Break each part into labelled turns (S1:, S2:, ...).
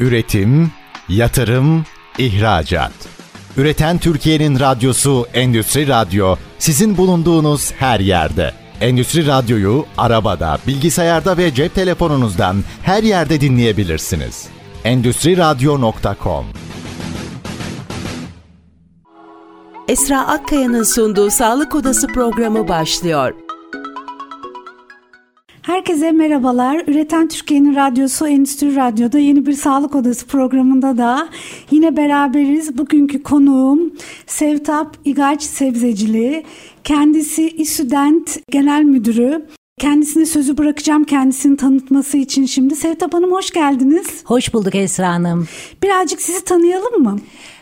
S1: Üretim, yatırım, ihracat. Üreten Türkiye'nin radyosu Endüstri Radyo sizin bulunduğunuz her yerde. Endüstri Radyo'yu arabada, bilgisayarda ve cep telefonunuzdan her yerde dinleyebilirsiniz. Endüstri Radyo.com
S2: Esra Akkaya'nın sunduğu Sağlık Odası programı başlıyor.
S3: Herkese merhabalar. Üreten Türkiye'nin radyosu Endüstri Radyo'da yeni bir Sağlık Odası programında da yine beraberiz. Bugünkü konuğum Sevtap İgaç Sebzecili. Kendisi İSÜDENT Genel Müdürü. Kendisine sözü bırakacağım kendisini tanıtması için şimdi. Sevtap Hanım hoş geldiniz.
S4: Hoş bulduk Esra Hanım.
S3: Birazcık sizi tanıyalım mı?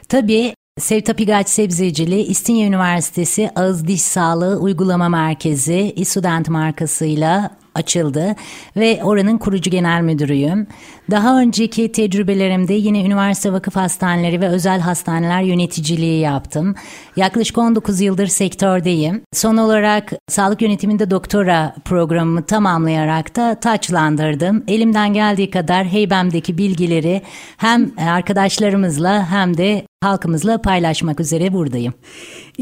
S4: Tabii Sevtap İgaç Sebzecili, İstinye Üniversitesi Ağız Diş Sağlığı Uygulama Merkezi İSÜDENT markasıyla açıldı ve oranın kurucu genel müdürüyüm. Daha önceki tecrübelerimde yine üniversite vakıf hastaneleri ve özel hastaneler yöneticiliği yaptım. Yaklaşık 19 yıldır sektördeyim. Son olarak sağlık yönetiminde doktora programımı tamamlayarak da taçlandırdım. Elimden geldiği kadar heybemdeki bilgileri hem arkadaşlarımızla hem de halkımızla paylaşmak üzere buradayım.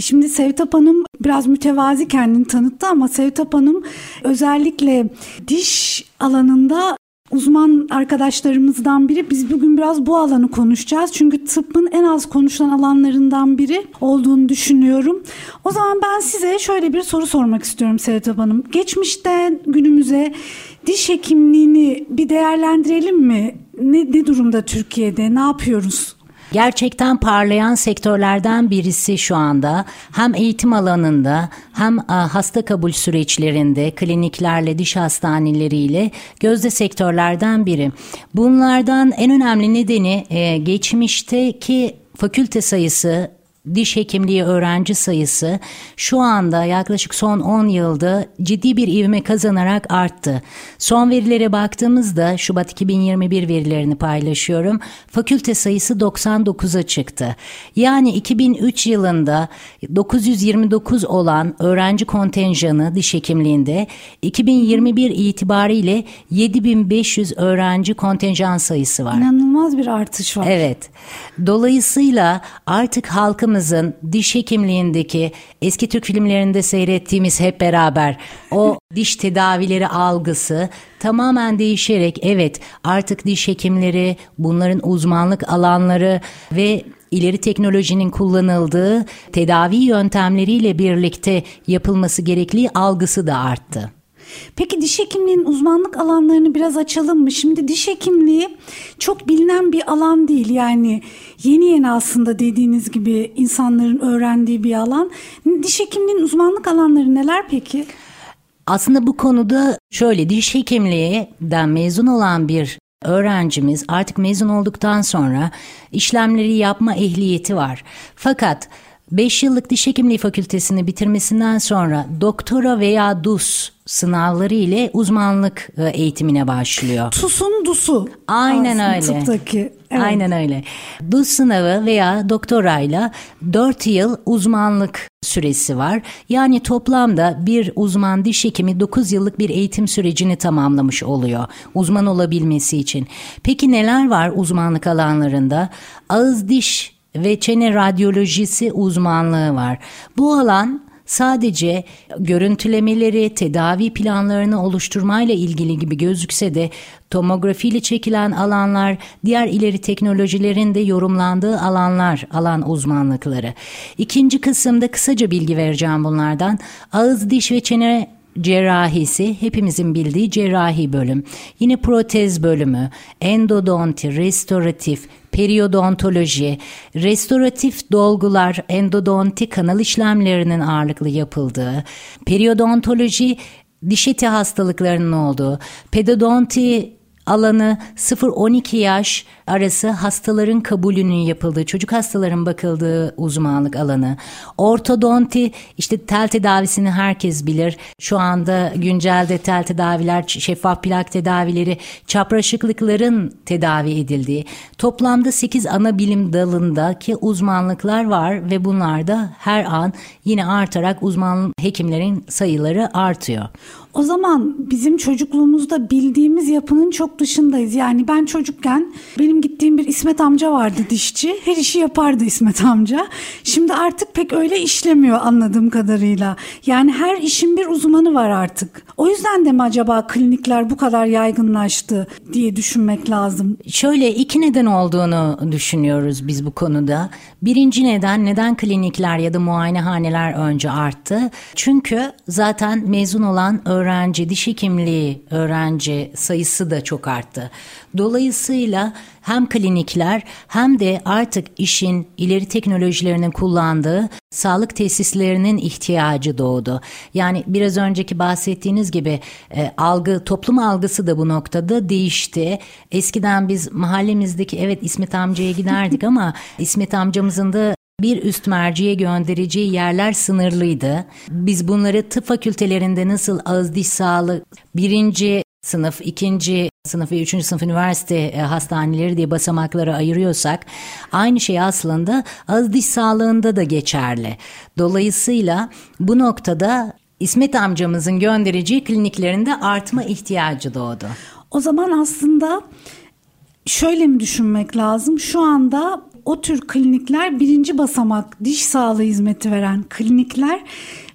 S3: Şimdi Sevtap Hanım biraz mütevazi kendini tanıttı ama Sevtap Hanım özellikle diş alanında uzman arkadaşlarımızdan biri. Biz bugün biraz bu alanı konuşacağız. Çünkü tıbbın en az konuşulan alanlarından biri olduğunu düşünüyorum. O zaman ben size şöyle bir soru sormak istiyorum Sevtap Hanım. Geçmişten günümüze diş hekimliğini bir değerlendirelim mi? Ne, ne durumda Türkiye'de? Ne yapıyoruz?
S4: Gerçekten parlayan sektörlerden birisi şu anda hem eğitim alanında hem hasta kabul süreçlerinde kliniklerle diş hastaneleriyle gözde sektörlerden biri. Bunlardan en önemli nedeni geçmişteki fakülte sayısı diş hekimliği öğrenci sayısı şu anda yaklaşık son 10 yılda ciddi bir ivme kazanarak arttı. Son verilere baktığımızda Şubat 2021 verilerini paylaşıyorum. Fakülte sayısı 99'a çıktı. Yani 2003 yılında 929 olan öğrenci kontenjanı diş hekimliğinde 2021 itibariyle 7500 öğrenci kontenjan sayısı var.
S3: İnanılmaz bir artış var.
S4: Evet. Dolayısıyla artık halkın halkımızın diş hekimliğindeki eski Türk filmlerinde seyrettiğimiz hep beraber o diş tedavileri algısı tamamen değişerek evet artık diş hekimleri bunların uzmanlık alanları ve ileri teknolojinin kullanıldığı tedavi yöntemleriyle birlikte yapılması gerektiği algısı da arttı.
S3: Peki diş hekimliğinin uzmanlık alanlarını biraz açalım mı? Şimdi diş hekimliği çok bilinen bir alan değil. Yani yeni yeni aslında dediğiniz gibi insanların öğrendiği bir alan. Diş hekimliğinin uzmanlık alanları neler peki?
S4: Aslında bu konuda şöyle diş hekimliğinden mezun olan bir öğrencimiz artık mezun olduktan sonra işlemleri yapma ehliyeti var. Fakat 5 yıllık diş hekimliği fakültesini bitirmesinden sonra doktora veya DUS sınavları ile uzmanlık e, eğitimine başlıyor.
S3: TUS'un DUS'u.
S4: Aynen öyle.
S3: Tıptaki.
S4: Evet. Aynen öyle. DUS sınavı veya doktorayla 4 yıl uzmanlık süresi var. Yani toplamda bir uzman diş hekimi 9 yıllık bir eğitim sürecini tamamlamış oluyor. Uzman olabilmesi için. Peki neler var uzmanlık alanlarında? Ağız diş ve çene radyolojisi uzmanlığı var. Bu alan sadece görüntülemeleri, tedavi planlarını oluşturmayla ilgili gibi gözükse de tomografiyle çekilen alanlar, diğer ileri teknolojilerin de yorumlandığı alanlar, alan uzmanlıkları. İkinci kısımda kısaca bilgi vereceğim bunlardan. Ağız, diş ve çene cerrahisi hepimizin bildiği cerrahi bölüm. Yine protez bölümü, endodonti, restoratif, periodontoloji, restoratif dolgular, endodonti kanal işlemlerinin ağırlıklı yapıldığı, periodontoloji diş eti hastalıklarının olduğu, pedodonti alanı 0-12 yaş arası hastaların kabulünün yapıldığı, çocuk hastaların bakıldığı uzmanlık alanı. Ortodonti işte tel tedavisini herkes bilir. Şu anda güncelde tel tedaviler, şeffaf plak tedavileri, çapraşıklıkların tedavi edildiği. Toplamda 8 ana bilim dalındaki uzmanlıklar var ve bunlarda her an yine artarak uzman hekimlerin sayıları artıyor.
S3: O zaman bizim çocukluğumuzda bildiğimiz yapının çok dışındayız. Yani ben çocukken benim gittiğim bir İsmet amca vardı dişçi. Her işi yapardı İsmet amca. Şimdi artık pek öyle işlemiyor anladığım kadarıyla. Yani her işin bir uzmanı var artık. O yüzden de mi acaba klinikler bu kadar yaygınlaştı diye düşünmek lazım.
S4: Şöyle iki neden olduğunu düşünüyoruz biz bu konuda. Birinci neden neden klinikler ya da muayenehaneler önce arttı? Çünkü zaten mezun olan öğrenci, diş hekimliği öğrenci sayısı da çok arttı. Dolayısıyla hem klinikler hem de artık işin ileri teknolojilerinin kullandığı sağlık tesislerinin ihtiyacı doğdu. Yani biraz önceki bahsettiğiniz gibi e, algı, toplum algısı da bu noktada değişti. Eskiden biz mahallemizdeki evet İsmet amcaya giderdik ama İsmet amcamızın da bir üst merciye göndereceği yerler sınırlıydı. Biz bunları tıp fakültelerinde nasıl ağız diş sağlığı birinci sınıf, ikinci sınıf ve üçüncü sınıf üniversite e, hastaneleri diye basamaklara ayırıyorsak aynı şey aslında ağız diş sağlığında da geçerli. Dolayısıyla bu noktada İsmet amcamızın göndereceği kliniklerinde artma ihtiyacı doğdu.
S3: O zaman aslında şöyle mi düşünmek lazım? Şu anda o tür klinikler birinci basamak diş sağlığı hizmeti veren klinikler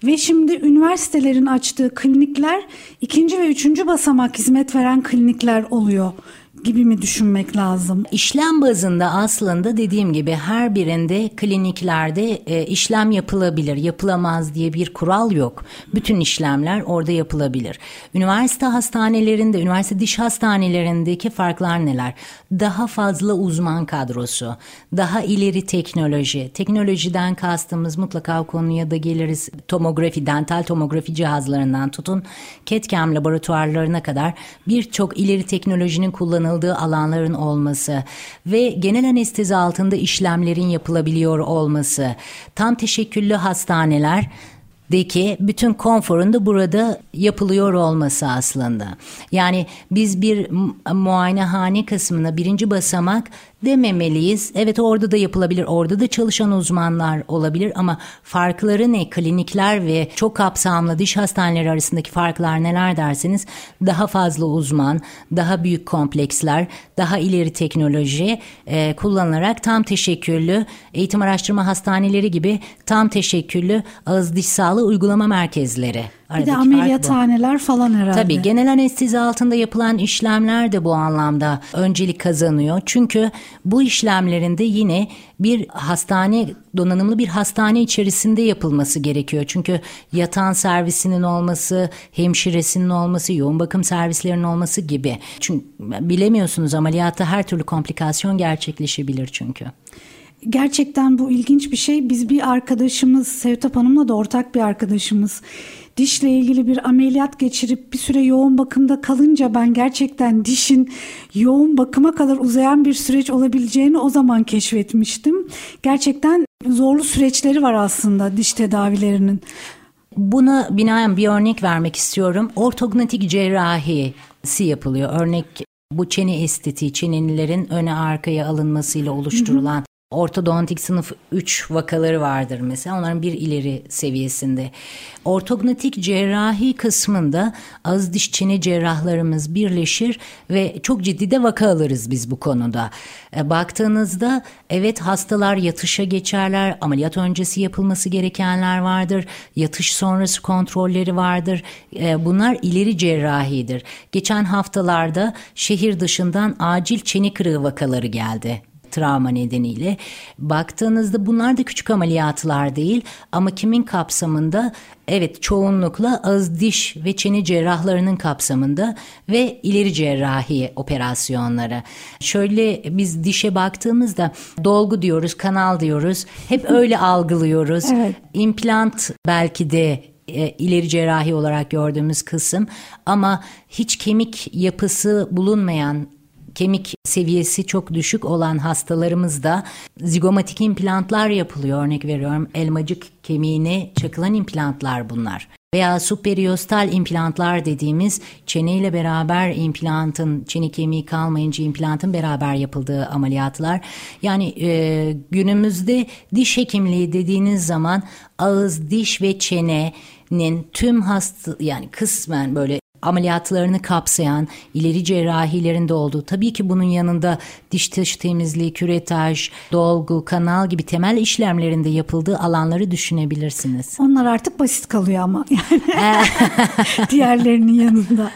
S3: ve şimdi üniversitelerin açtığı klinikler ikinci ve üçüncü basamak hizmet veren klinikler oluyor gibi mi düşünmek lazım?
S4: İşlem bazında aslında dediğim gibi her birinde kliniklerde e, işlem yapılabilir. Yapılamaz diye bir kural yok. Bütün işlemler orada yapılabilir. Üniversite hastanelerinde, üniversite diş hastanelerindeki farklar neler? Daha fazla uzman kadrosu, daha ileri teknoloji. Teknolojiden kastımız mutlaka o konuya da geliriz. Tomografi, dental tomografi cihazlarından tutun, CAD-CAM laboratuvarlarına kadar birçok ileri teknolojinin kullanıldığı kullanıldığı alanların olması ve genel anestezi altında işlemlerin yapılabiliyor olması, tam teşekküllü hastaneler deki bütün konforun da burada yapılıyor olması aslında. Yani biz bir muayenehane kısmına birinci basamak dememeliyiz. Evet orada da yapılabilir. Orada da çalışan uzmanlar olabilir ama farkları ne? Klinikler ve çok kapsamlı diş hastaneleri arasındaki farklar neler derseniz daha fazla uzman, daha büyük kompleksler, daha ileri teknoloji e, kullanılarak tam teşekküllü eğitim araştırma hastaneleri gibi tam teşekküllü ağız diş sağlığı uygulama merkezleri
S3: bir de ameliyathaneler falan herhalde.
S4: Tabii genel anestezi altında yapılan işlemler de bu anlamda öncelik kazanıyor. Çünkü bu işlemlerinde yine bir hastane donanımlı bir hastane içerisinde yapılması gerekiyor. Çünkü yatan servisinin olması, hemşiresinin olması, yoğun bakım servislerinin olması gibi. Çünkü bilemiyorsunuz ameliyatta her türlü komplikasyon gerçekleşebilir çünkü.
S3: Gerçekten bu ilginç bir şey. Biz bir arkadaşımız, Sevtap Hanım'la da ortak bir arkadaşımız dişle ilgili bir ameliyat geçirip bir süre yoğun bakımda kalınca ben gerçekten dişin yoğun bakıma kadar uzayan bir süreç olabileceğini o zaman keşfetmiştim. Gerçekten zorlu süreçleri var aslında diş tedavilerinin.
S4: Buna binaen bir örnek vermek istiyorum. Ortognatik cerrahisi yapılıyor. Örnek bu çene estetiği, çenelilerin öne arkaya alınmasıyla oluşturulan Ortodontik sınıf 3 vakaları vardır mesela. Onların bir ileri seviyesinde. Ortognatik cerrahi kısmında az diş çene cerrahlarımız birleşir ve çok ciddi de vaka alırız biz bu konuda. E, baktığınızda evet hastalar yatışa geçerler. Ameliyat öncesi yapılması gerekenler vardır. Yatış sonrası kontrolleri vardır. E, bunlar ileri cerrahidir. Geçen haftalarda şehir dışından acil çene kırığı vakaları geldi travma nedeniyle. Baktığınızda bunlar da küçük ameliyatlar değil ama kimin kapsamında? Evet çoğunlukla ağız diş ve çene cerrahlarının kapsamında ve ileri cerrahi operasyonları. Şöyle biz dişe baktığımızda dolgu diyoruz, kanal diyoruz. Hep öyle algılıyoruz. Evet. İmplant belki de e, ileri cerrahi olarak gördüğümüz kısım ama hiç kemik yapısı bulunmayan kemik seviyesi çok düşük olan hastalarımızda zigomatik implantlar yapılıyor. Örnek veriyorum elmacık kemiğine çakılan implantlar bunlar. veya superiostal implantlar dediğimiz çeneyle beraber implantın, çene kemiği kalmayınca implantın beraber yapıldığı ameliyatlar. Yani e, günümüzde diş hekimliği dediğiniz zaman ağız, diş ve çenenin tüm hasta yani kısmen böyle ameliyatlarını kapsayan ileri cerrahilerinde olduğu tabii ki bunun yanında diş taş temizliği, küretaj, dolgu, kanal gibi temel işlemlerinde yapıldığı alanları düşünebilirsiniz.
S3: Onlar artık basit kalıyor ama yani diğerlerinin yanında.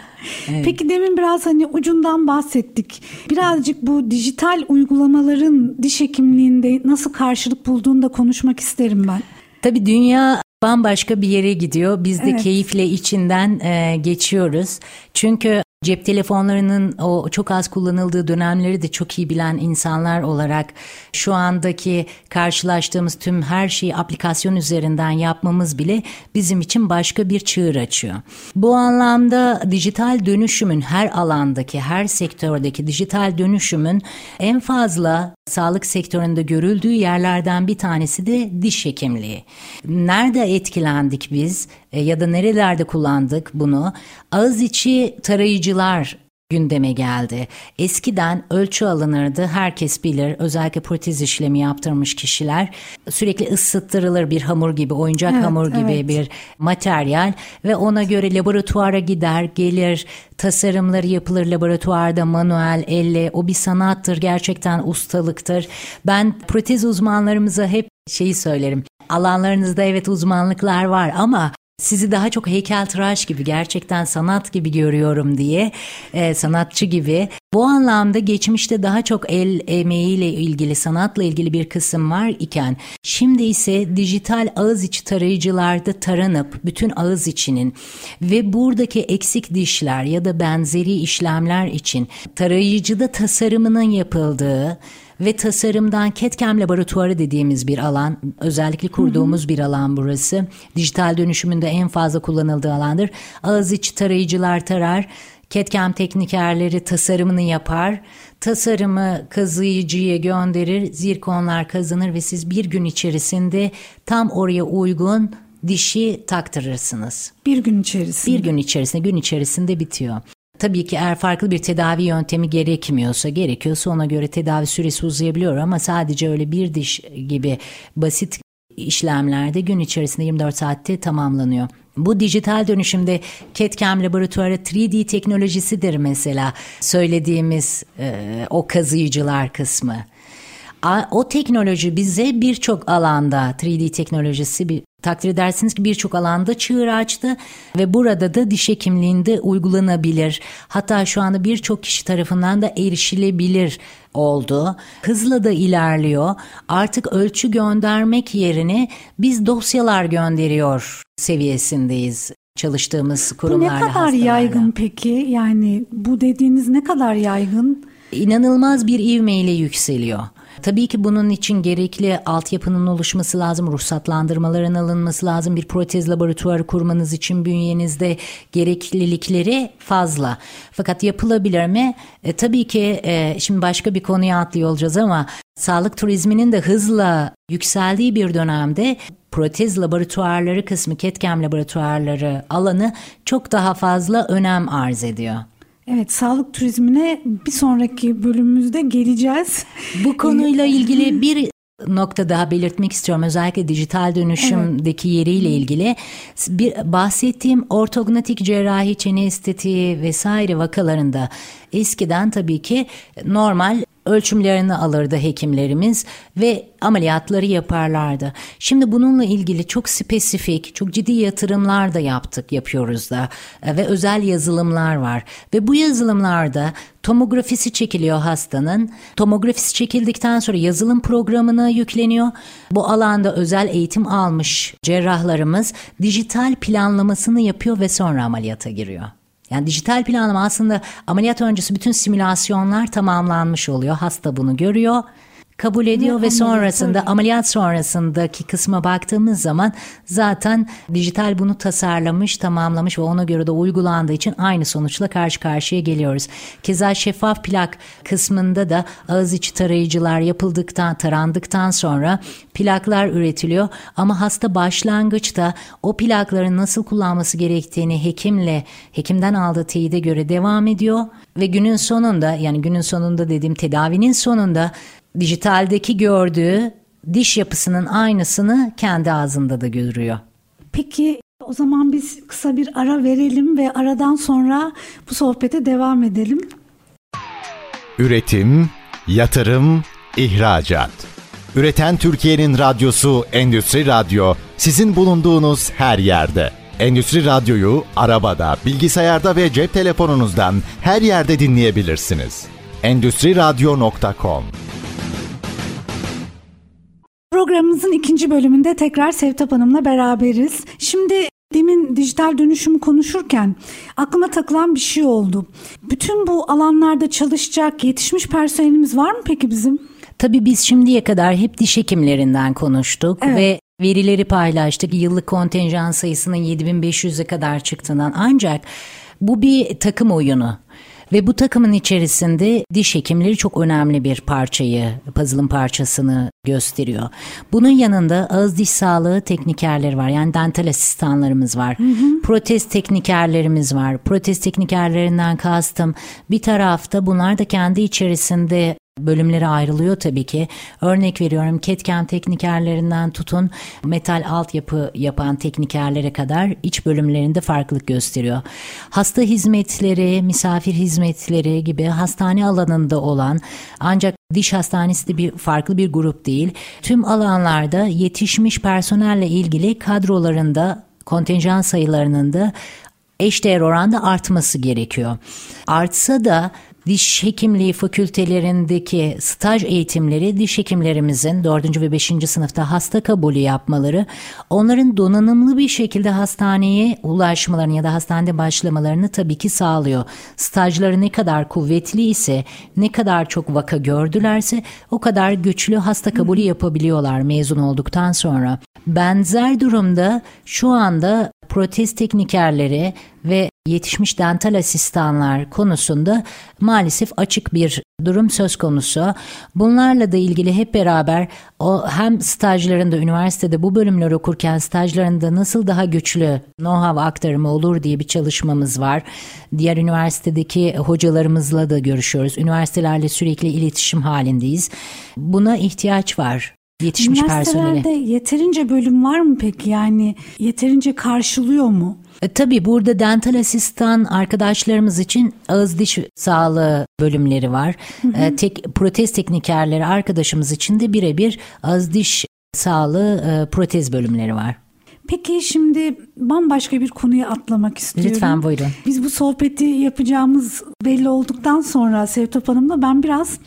S3: Evet. Peki demin biraz hani ucundan bahsettik. Birazcık bu dijital uygulamaların diş hekimliğinde nasıl karşılık bulduğunu da konuşmak isterim ben.
S4: Tabii dünya bambaşka bir yere gidiyor. Biz de evet. keyifle içinden e, geçiyoruz. Çünkü cep telefonlarının o çok az kullanıldığı dönemleri de çok iyi bilen insanlar olarak şu andaki karşılaştığımız tüm her şeyi aplikasyon üzerinden yapmamız bile bizim için başka bir çığır açıyor. Bu anlamda dijital dönüşümün her alandaki, her sektördeki dijital dönüşümün en fazla sağlık sektöründe görüldüğü yerlerden bir tanesi de diş hekimliği. Nerede etkilendik biz e, ya da nerelerde kullandık bunu? Ağız içi tarayıcılar gündeme geldi. Eskiden ölçü alınırdı herkes bilir özellikle protez işlemi yaptırmış kişiler sürekli ısıttırılır bir hamur gibi oyuncak evet, hamur gibi evet. bir materyal ve ona göre laboratuvara gider gelir tasarımları yapılır laboratuvarda manuel elle o bir sanattır gerçekten ustalıktır. Ben protez uzmanlarımıza hep şeyi söylerim alanlarınızda evet uzmanlıklar var ama sizi daha çok heykeltıraş gibi gerçekten sanat gibi görüyorum diye e, sanatçı gibi. Bu anlamda geçmişte daha çok el emeğiyle ilgili sanatla ilgili bir kısım var iken şimdi ise dijital ağız içi tarayıcılarda taranıp bütün ağız içinin ve buradaki eksik dişler ya da benzeri işlemler için tarayıcıda tasarımının yapıldığı ve tasarımdan CAD-CAM laboratuvarı dediğimiz bir alan, özellikle kurduğumuz hı hı. bir alan burası. Dijital dönüşümünde en fazla kullanıldığı alandır. Ağız içi tarayıcılar tarar, CAD-CAM teknikerleri tasarımını yapar. Tasarımı kazıyıcıya gönderir, zirkonlar kazınır ve siz bir gün içerisinde tam oraya uygun dişi taktırırsınız.
S3: Bir gün içerisinde.
S4: Bir gün içerisinde, gün içerisinde bitiyor. Tabii ki eğer farklı bir tedavi yöntemi gerekmiyorsa, gerekiyorsa ona göre tedavi süresi uzayabiliyor ama sadece öyle bir diş gibi basit işlemlerde gün içerisinde 24 saatte tamamlanıyor. Bu dijital dönüşümde CAD-CAM laboratuvarı 3D teknolojisidir mesela söylediğimiz e, o kazıyıcılar kısmı. O teknoloji bize birçok alanda 3D teknolojisi bir Takdir edersiniz ki birçok alanda çığır açtı ve burada da diş hekimliğinde uygulanabilir. Hatta şu anda birçok kişi tarafından da erişilebilir oldu. Hızla da ilerliyor. Artık ölçü göndermek yerine biz dosyalar gönderiyor seviyesindeyiz çalıştığımız kurumlarla.
S3: Bu ne kadar yaygın peki? Yani bu dediğiniz ne kadar yaygın?
S4: İnanılmaz bir ivmeyle yükseliyor. Tabii ki bunun için gerekli altyapının oluşması lazım, ruhsatlandırmaların alınması lazım. Bir protez laboratuvarı kurmanız için bünyenizde gereklilikleri fazla. Fakat yapılabilir mi? E, tabii ki e, şimdi başka bir konuya atlıyor olacağız ama sağlık turizminin de hızla yükseldiği bir dönemde protez laboratuvarları kısmı, ketkem laboratuvarları alanı çok daha fazla önem arz ediyor.
S3: Evet, sağlık turizmine bir sonraki bölümümüzde geleceğiz.
S4: Bu konuyla ilgili bir nokta daha belirtmek istiyorum. Özellikle dijital dönüşümdeki evet. yeriyle ilgili. Bir bahsettiğim ortognatik cerrahi, çene estetiği vesaire vakalarında eskiden tabii ki normal ölçümlerini alırdı hekimlerimiz ve ameliyatları yaparlardı. Şimdi bununla ilgili çok spesifik, çok ciddi yatırımlar da yaptık, yapıyoruz da e, ve özel yazılımlar var. Ve bu yazılımlarda tomografisi çekiliyor hastanın. Tomografisi çekildikten sonra yazılım programına yükleniyor. Bu alanda özel eğitim almış cerrahlarımız dijital planlamasını yapıyor ve sonra ameliyata giriyor. Yani dijital planlama aslında ameliyat öncesi bütün simülasyonlar tamamlanmış oluyor. Hasta bunu görüyor kabul ediyor ve,
S3: Ve
S4: sonrasında
S3: ameliyat,
S4: ameliyat sonrasındaki kısma baktığımız zaman zaten dijital bunu tasarlamış, tamamlamış ve ona göre de uygulandığı için aynı sonuçla karşı karşıya geliyoruz. Keza şeffaf plak kısmında da ağız içi tarayıcılar yapıldıktan, tarandıktan sonra plaklar üretiliyor. Ama hasta başlangıçta o plakların nasıl kullanması gerektiğini hekimle hekimden aldığı teyide göre devam ediyor. Ve günün sonunda yani günün sonunda dediğim tedavinin sonunda dijitaldeki gördüğü diş yapısının aynısını kendi ağzında da görüyor.
S3: Peki o zaman biz kısa bir ara verelim ve aradan sonra bu sohbete devam edelim.
S1: Üretim, yatırım, ihracat. Üreten Türkiye'nin radyosu Endüstri Radyo sizin bulunduğunuz her yerde. Endüstri Radyo'yu arabada, bilgisayarda ve cep telefonunuzdan her yerde dinleyebilirsiniz. Endüstri Radyo.com
S3: Programımızın ikinci bölümünde tekrar Sevtap Hanım'la beraberiz. Şimdi demin dijital dönüşümü konuşurken aklıma takılan bir şey oldu. Bütün bu alanlarda çalışacak yetişmiş personelimiz var mı peki bizim?
S4: Tabii biz şimdiye kadar hep diş hekimlerinden konuştuk
S3: Evet.
S4: ve verileri paylaştık. Yıllık kontenjan sayısının 7500'e kadar çıktığından ancak bu bir takım oyunu. Ve bu takımın içerisinde diş hekimleri çok önemli bir parçayı, puzzle'ın parçasını gösteriyor. Bunun yanında ağız diş sağlığı teknikerleri var. Yani dental asistanlarımız var. Protez teknikerlerimiz var. Protez teknikerlerinden kastım bir tarafta bunlar da kendi içerisinde bölümlere ayrılıyor tabii ki. Örnek veriyorum CAD/CAM teknikerlerinden tutun metal altyapı yapan teknikerlere kadar iç bölümlerinde farklılık gösteriyor. Hasta hizmetleri, misafir hizmetleri gibi hastane alanında olan ancak diş hastanesi de bir farklı bir grup değil. Tüm alanlarda yetişmiş personelle ilgili kadrolarında kontenjan sayılarının da eşdeğer oranda artması gerekiyor. Artsa da diş hekimliği fakültelerindeki staj eğitimleri diş hekimlerimizin 4. ve 5. sınıfta hasta kabulü yapmaları onların donanımlı bir şekilde hastaneye ulaşmalarını ya da hastanede başlamalarını tabii ki sağlıyor. Stajları ne kadar kuvvetli ise ne kadar çok vaka gördülerse o kadar güçlü hasta kabulü yapabiliyorlar mezun olduktan sonra. Benzer durumda şu anda protez teknikerleri ve yetişmiş dental asistanlar konusunda maalesef açık bir durum söz konusu. Bunlarla da ilgili hep beraber o hem stajlarında üniversitede bu bölümler okurken stajlarında nasıl daha güçlü know-how aktarımı olur diye bir çalışmamız var. Diğer üniversitedeki hocalarımızla da görüşüyoruz. Üniversitelerle sürekli iletişim halindeyiz. Buna ihtiyaç var yetişmiş personele.
S3: Üniversitelerde yeterince bölüm var mı peki? Yani yeterince karşılıyor mu?
S4: E, tabii burada dental asistan arkadaşlarımız için ağız diş sağlığı bölümleri var. E, tek protez teknikerleri arkadaşımız için de birebir ağız diş sağlığı e, protez bölümleri var.
S3: Peki şimdi bambaşka bir konuya atlamak istiyorum.
S4: Lütfen buyurun.
S3: Biz bu sohbeti yapacağımız belli olduktan sonra Sevtap Hanım'la ben biraz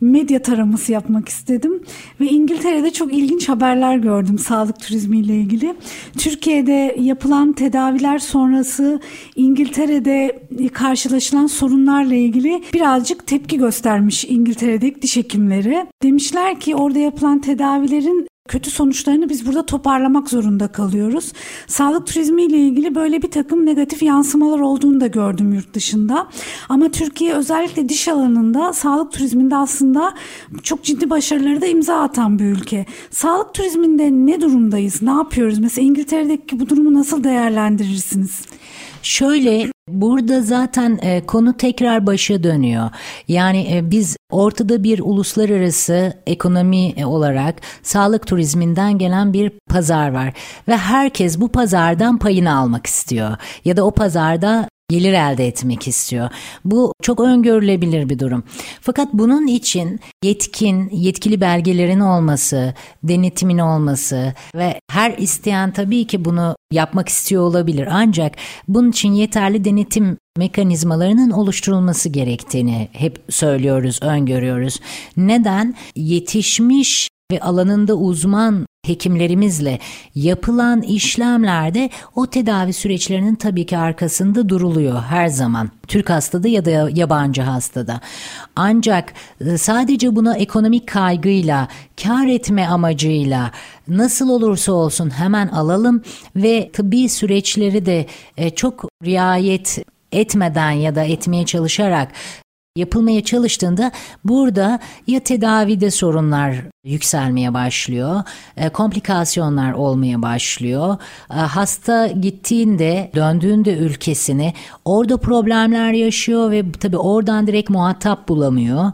S3: medya taraması yapmak istedim. Ve İngiltere'de çok ilginç haberler gördüm sağlık turizmiyle ilgili. Türkiye'de yapılan tedaviler sonrası İngiltere'de karşılaşılan sorunlarla ilgili birazcık tepki göstermiş İngiltere'deki diş hekimleri. Demişler ki orada yapılan tedavilerin kötü sonuçlarını biz burada toparlamak zorunda kalıyoruz. Sağlık turizmi ile ilgili böyle bir takım negatif yansımalar olduğunu da gördüm yurt dışında. Ama Türkiye özellikle diş alanında sağlık turizminde aslında çok ciddi başarıları da imza atan bir ülke. Sağlık turizminde ne durumdayız? Ne yapıyoruz? Mesela İngiltere'deki bu durumu nasıl değerlendirirsiniz?
S4: Şöyle burada zaten e, konu tekrar başa dönüyor. Yani e, biz ortada bir uluslararası ekonomi e, olarak sağlık turizminden gelen bir pazar var ve herkes bu pazardan payını almak istiyor ya da o pazarda gelir elde etmek istiyor. Bu çok öngörülebilir bir durum. Fakat bunun için yetkin, yetkili belgelerin olması, denetimin olması ve her isteyen tabii ki bunu yapmak istiyor olabilir. Ancak bunun için yeterli denetim mekanizmalarının oluşturulması gerektiğini hep söylüyoruz, öngörüyoruz. Neden? Yetişmiş ve alanında uzman hekimlerimizle yapılan işlemlerde o tedavi süreçlerinin tabii ki arkasında duruluyor her zaman. Türk hastada ya da yabancı hastada. Ancak e, sadece buna ekonomik kaygıyla, kar etme amacıyla nasıl olursa olsun hemen alalım ve tıbbi süreçleri de e, çok riayet etmeden ya da etmeye çalışarak yapılmaya çalıştığında burada ya tedavide sorunlar yükselmeye başlıyor, e, komplikasyonlar olmaya başlıyor. E, hasta gittiğinde, döndüğünde ülkesine orada problemler yaşıyor ve tabii oradan direkt muhatap bulamıyor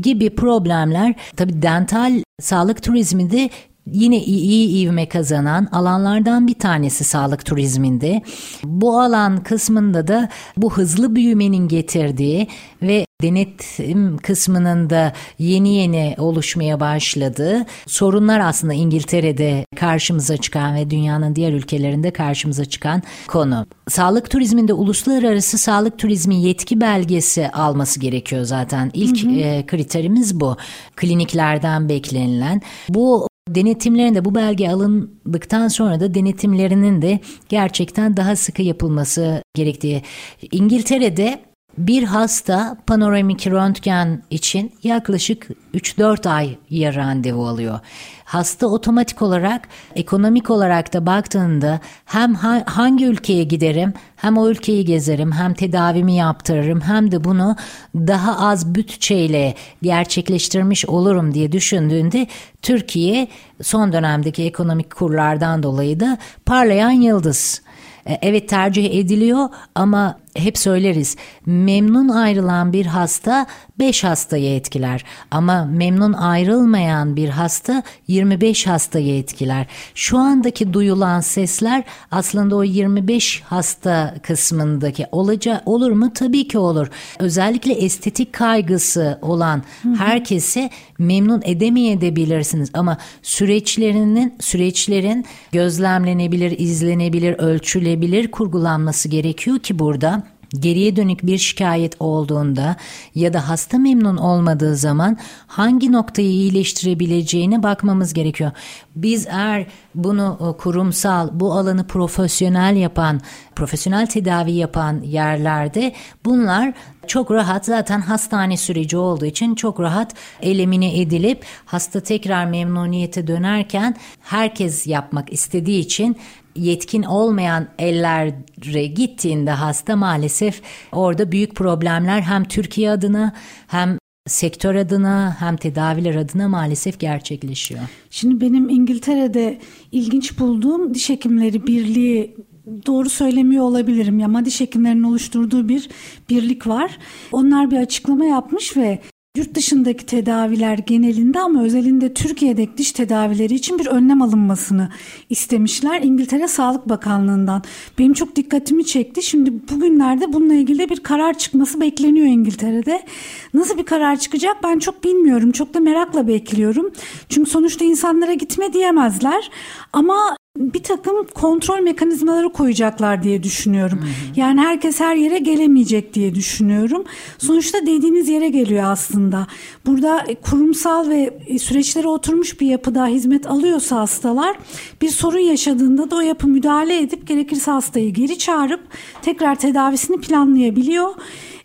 S4: gibi problemler. Tabii dental sağlık turizmi de yine iyi ivme kazanan alanlardan bir tanesi sağlık turizminde. Bu alan kısmında da bu hızlı büyümenin getirdiği ve denetim kısmının da yeni yeni oluşmaya başladığı sorunlar aslında İngiltere'de karşımıza çıkan ve dünyanın diğer ülkelerinde karşımıza çıkan konu. Sağlık turizminde uluslararası sağlık turizmi yetki belgesi alması gerekiyor zaten. İlk hı hı. E, kriterimiz bu. Kliniklerden beklenilen. Bu Denetimlerinde bu belge alındıktan sonra da denetimlerinin de gerçekten daha sıkı yapılması gerektiği. İngiltere'de bir hasta panoramik röntgen için yaklaşık 3-4 ay ya randevu alıyor. Hasta otomatik olarak ekonomik olarak da baktığında hem hangi ülkeye giderim hem o ülkeyi gezerim hem tedavimi yaptırırım hem de bunu daha az bütçeyle gerçekleştirmiş olurum diye düşündüğünde Türkiye son dönemdeki ekonomik kurlardan dolayı da parlayan yıldız. E, evet tercih ediliyor ama hep söyleriz memnun ayrılan bir hasta 5 hastayı etkiler ama memnun ayrılmayan bir hasta 25 hastayı etkiler. Şu andaki duyulan sesler aslında o 25 hasta kısmındaki olaca olur mu? Tabii ki olur. Özellikle estetik kaygısı olan herkesi memnun edemeyebilirsiniz ama süreçlerinin süreçlerin gözlemlenebilir, izlenebilir, ölçülebilir kurgulanması gerekiyor ki burada geriye dönük bir şikayet olduğunda ya da hasta memnun olmadığı zaman hangi noktayı iyileştirebileceğine bakmamız gerekiyor. Biz eğer bunu e, kurumsal, bu alanı profesyonel yapan, profesyonel tedavi yapan yerlerde bunlar çok rahat zaten hastane süreci olduğu için çok rahat elemine edilip hasta tekrar memnuniyete dönerken herkes yapmak istediği için yetkin olmayan ellere gittiğinde hasta maalesef orada büyük problemler hem Türkiye adına hem sektör adına hem tedaviler adına maalesef gerçekleşiyor.
S3: Şimdi benim İngiltere'de ilginç bulduğum diş hekimleri birliği doğru söylemiyor olabilirim ya diş hekimlerinin oluşturduğu bir birlik var. Onlar bir açıklama yapmış ve Yurt dışındaki tedaviler genelinde ama özelinde Türkiye'deki diş tedavileri için bir önlem alınmasını istemişler İngiltere Sağlık Bakanlığı'ndan. Benim çok dikkatimi çekti. Şimdi bugünlerde bununla ilgili bir karar çıkması bekleniyor İngiltere'de. Nasıl bir karar çıkacak ben çok bilmiyorum. Çok da merakla bekliyorum. Çünkü sonuçta insanlara gitme diyemezler. Ama bir takım kontrol mekanizmaları koyacaklar diye düşünüyorum. Hı hı. Yani herkes her yere gelemeyecek diye düşünüyorum. Sonuçta dediğiniz yere geliyor aslında. Burada kurumsal ve süreçlere oturmuş bir yapıda hizmet alıyorsa hastalar bir sorun yaşadığında da o yapı müdahale edip gerekirse hastayı geri çağırıp tekrar tedavisini planlayabiliyor.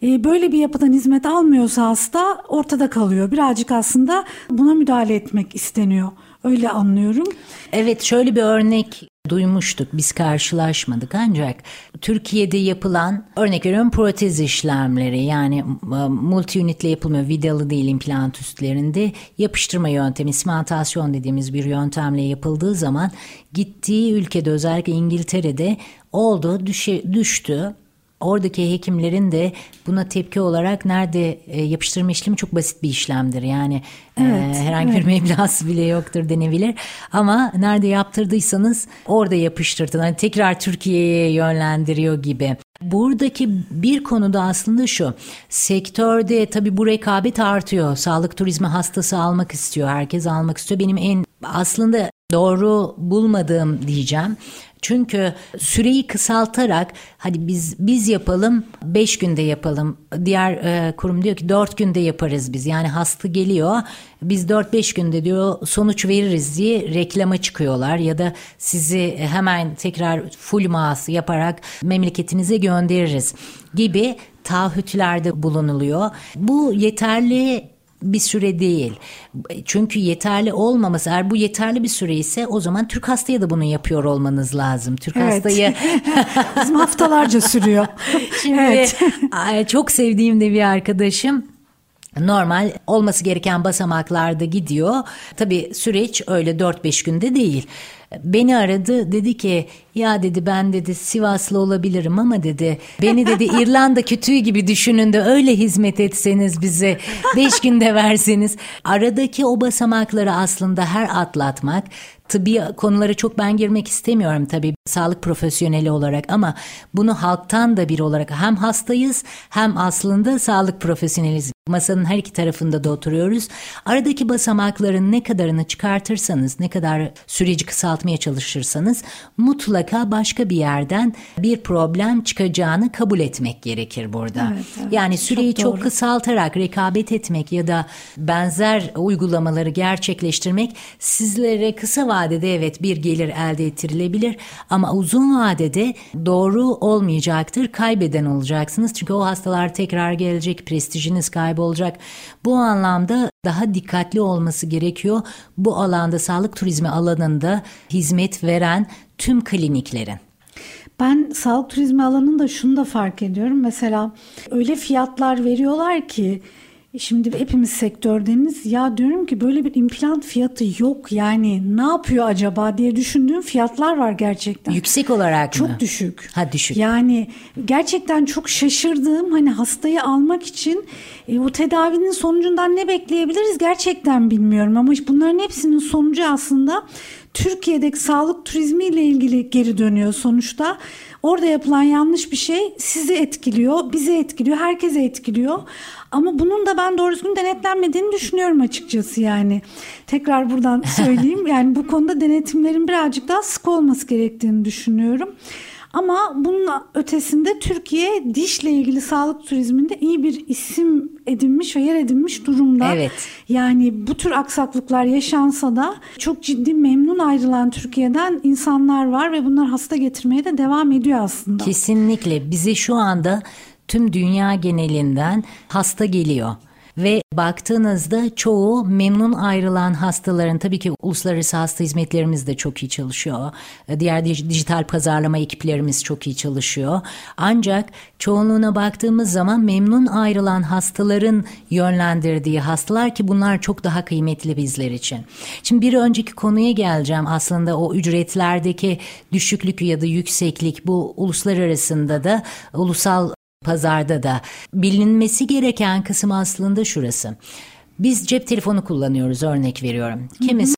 S3: Ee, böyle bir yapıdan hizmet almıyorsa hasta ortada kalıyor. Birazcık aslında buna müdahale etmek isteniyor. Öyle anlıyorum.
S4: Evet şöyle bir örnek duymuştuk biz karşılaşmadık ancak Türkiye'de yapılan örnek veriyorum protez işlemleri yani multi unitle yapılmıyor vidalı değil implant üstlerinde yapıştırma yöntemi ismantasyon dediğimiz bir yöntemle yapıldığı zaman gittiği ülkede özellikle İngiltere'de oldu düşe, düştü oradaki hekimlerin de buna tepki olarak nerede e, yapıştırma işlemi çok basit bir işlemdir. Yani e, evet, e, herhangi evet. bir meblası bile yoktur denebilir. Ama nerede yaptırdıysanız orada yapıştırtın. Hani tekrar Türkiye'ye yönlendiriyor gibi. Buradaki bir konuda aslında şu. Sektörde tabii bu rekabet artıyor. Sağlık turizmi hastası almak istiyor. Herkes almak istiyor. Benim en aslında doğru bulmadığım diyeceğim. Çünkü süreyi kısaltarak hadi biz biz yapalım 5 günde yapalım. Diğer e, kurum diyor ki 4 günde yaparız biz. Yani hasta geliyor biz 4-5 günde diyor sonuç veririz diye reklama çıkıyorlar ya da sizi hemen tekrar full maas yaparak memleketinize göndeririz gibi taahhütlerde bulunuluyor. Bu yeterli bir süre değil. Çünkü yeterli olmaması eğer bu yeterli bir süre ise o zaman Türk hastaya da bunu yapıyor olmanız lazım. Türk evet. hastayı
S3: bizim haftalarca sürüyor.
S4: Şimdi evet. çok sevdiğim de bir arkadaşım normal olması gereken basamaklarda gidiyor. Tabii süreç öyle 4-5 günde değil. Beni aradı dedi ki ya dedi ben dedi Sivaslı olabilirim ama dedi beni dedi İrlanda kütüğü gibi düşünün de öyle hizmet etseniz bize beş günde verseniz aradaki o basamakları aslında her atlatmak tıbbi konulara çok ben girmek istemiyorum tabii sağlık profesyoneli olarak ama bunu halktan da bir olarak hem hastayız hem aslında sağlık profesyoneliz. Masanın her iki tarafında da oturuyoruz. Aradaki basamakların ne kadarını çıkartırsanız, ne kadar süreci kısaltmaya çalışırsanız mutlaka başka bir yerden bir problem çıkacağını kabul etmek gerekir burada. Evet, evet, yani süreyi çok, çok kısaltarak rekabet etmek ya da benzer uygulamaları gerçekleştirmek sizlere kısa vadede evet bir gelir elde ettirilebilir ama uzun vadede doğru olmayacaktır. Kaybeden olacaksınız. Çünkü o hastalar tekrar gelecek, prestijiniz kaybolacak. Bu anlamda daha dikkatli olması gerekiyor. Bu alanda sağlık turizmi alanında hizmet veren tüm kliniklerin.
S3: Ben sağlık turizmi alanında şunu da fark ediyorum. Mesela öyle fiyatlar veriyorlar ki Şimdi hepimiz sektördeniz ya diyorum ki böyle bir implant fiyatı yok yani ne yapıyor acaba diye düşündüğüm fiyatlar var gerçekten.
S4: Yüksek olarak
S3: çok
S4: mı?
S3: Çok düşük.
S4: Ha düşük.
S3: Yani gerçekten çok şaşırdığım hani hastayı almak için e, o tedavinin sonucundan ne bekleyebiliriz gerçekten bilmiyorum ama bunların hepsinin sonucu aslında Türkiye'deki sağlık turizmi ile ilgili geri dönüyor sonuçta. Orada yapılan yanlış bir şey sizi etkiliyor, bizi etkiliyor, herkese etkiliyor. Ama bunun da ben doğru düzgün denetlenmediğini düşünüyorum açıkçası yani. Tekrar buradan söyleyeyim. yani bu konuda denetimlerin birazcık daha sık olması gerektiğini düşünüyorum. Ama bunun ötesinde Türkiye dişle ilgili sağlık turizminde iyi bir isim edinmiş ve yer edinmiş durumda.
S4: Evet.
S3: Yani bu tür aksaklıklar yaşansa da çok ciddi memnun ayrılan Türkiye'den insanlar var ve bunlar hasta getirmeye de devam ediyor aslında.
S4: Kesinlikle bize şu anda tüm dünya genelinden hasta geliyor. Ve baktığınızda çoğu memnun ayrılan hastaların tabii ki uluslararası hasta hizmetlerimiz de çok iyi çalışıyor. Diğer dijital pazarlama ekiplerimiz çok iyi çalışıyor. Ancak çoğunluğuna baktığımız zaman memnun ayrılan hastaların yönlendirdiği hastalar ki bunlar çok daha kıymetli bizler için. Şimdi bir önceki konuya geleceğim. Aslında o ücretlerdeki düşüklük ya da yükseklik bu uluslararasında da ulusal pazarda da bilinmesi gereken kısım aslında şurası. Biz cep telefonu kullanıyoruz örnek veriyorum. Kimisi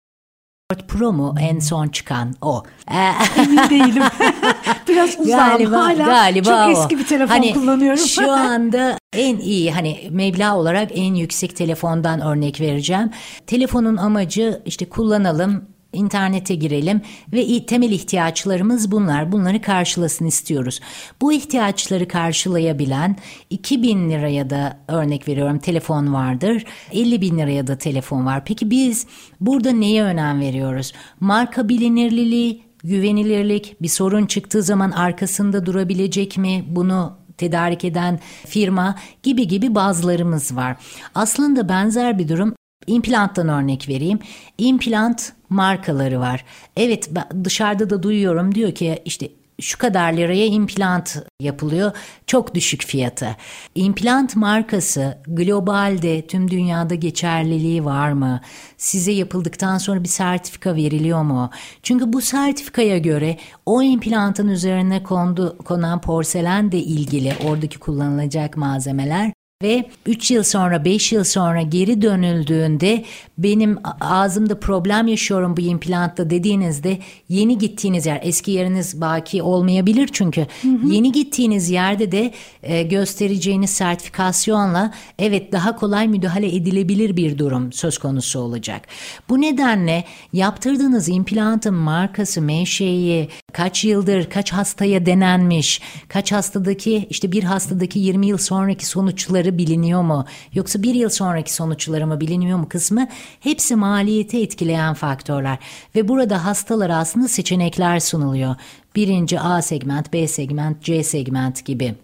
S4: Pro mu en son çıkan o?
S3: Emin değilim. Biraz uzağım galiba, hala. Galiba çok o. eski bir telefon
S4: hani
S3: kullanıyorum.
S4: şu anda en iyi hani meblağ olarak en yüksek telefondan örnek vereceğim. Telefonun amacı işte kullanalım internete girelim ve temel ihtiyaçlarımız bunlar. Bunları karşılasın istiyoruz. Bu ihtiyaçları karşılayabilen 2000 liraya da örnek veriyorum telefon vardır. 50 bin liraya da telefon var. Peki biz burada neye önem veriyoruz? Marka bilinirliliği, güvenilirlik, bir sorun çıktığı zaman arkasında durabilecek mi? Bunu tedarik eden firma gibi gibi bazılarımız var. Aslında benzer bir durum İmplanttan örnek vereyim. İmplant markaları var. Evet dışarıda da duyuyorum diyor ki işte şu kadar liraya implant yapılıyor. Çok düşük fiyatı. İmplant markası globalde tüm dünyada geçerliliği var mı? Size yapıldıktan sonra bir sertifika veriliyor mu? Çünkü bu sertifikaya göre o implantın üzerine kondu, konan porselen de ilgili oradaki kullanılacak malzemeler ve 3 yıl sonra 5 yıl sonra geri dönüldüğünde benim ağzımda problem yaşıyorum bu implantta dediğinizde yeni gittiğiniz yer eski yeriniz baki olmayabilir çünkü hı hı. yeni gittiğiniz yerde de e, göstereceğiniz sertifikasyonla evet daha kolay müdahale edilebilir bir durum söz konusu olacak. Bu nedenle yaptırdığınız implantın markası, menşei, kaç yıldır kaç hastaya denenmiş, kaç hastadaki işte bir hastadaki 20 yıl sonraki sonuçları biliniyor mu? Yoksa bir yıl sonraki sonuçları mı biliniyor mu kısmı hepsi maliyeti etkileyen faktörler. Ve burada hastalara aslında seçenekler sunuluyor. Birinci A segment, B segment, C segment gibi.